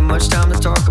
much time to talk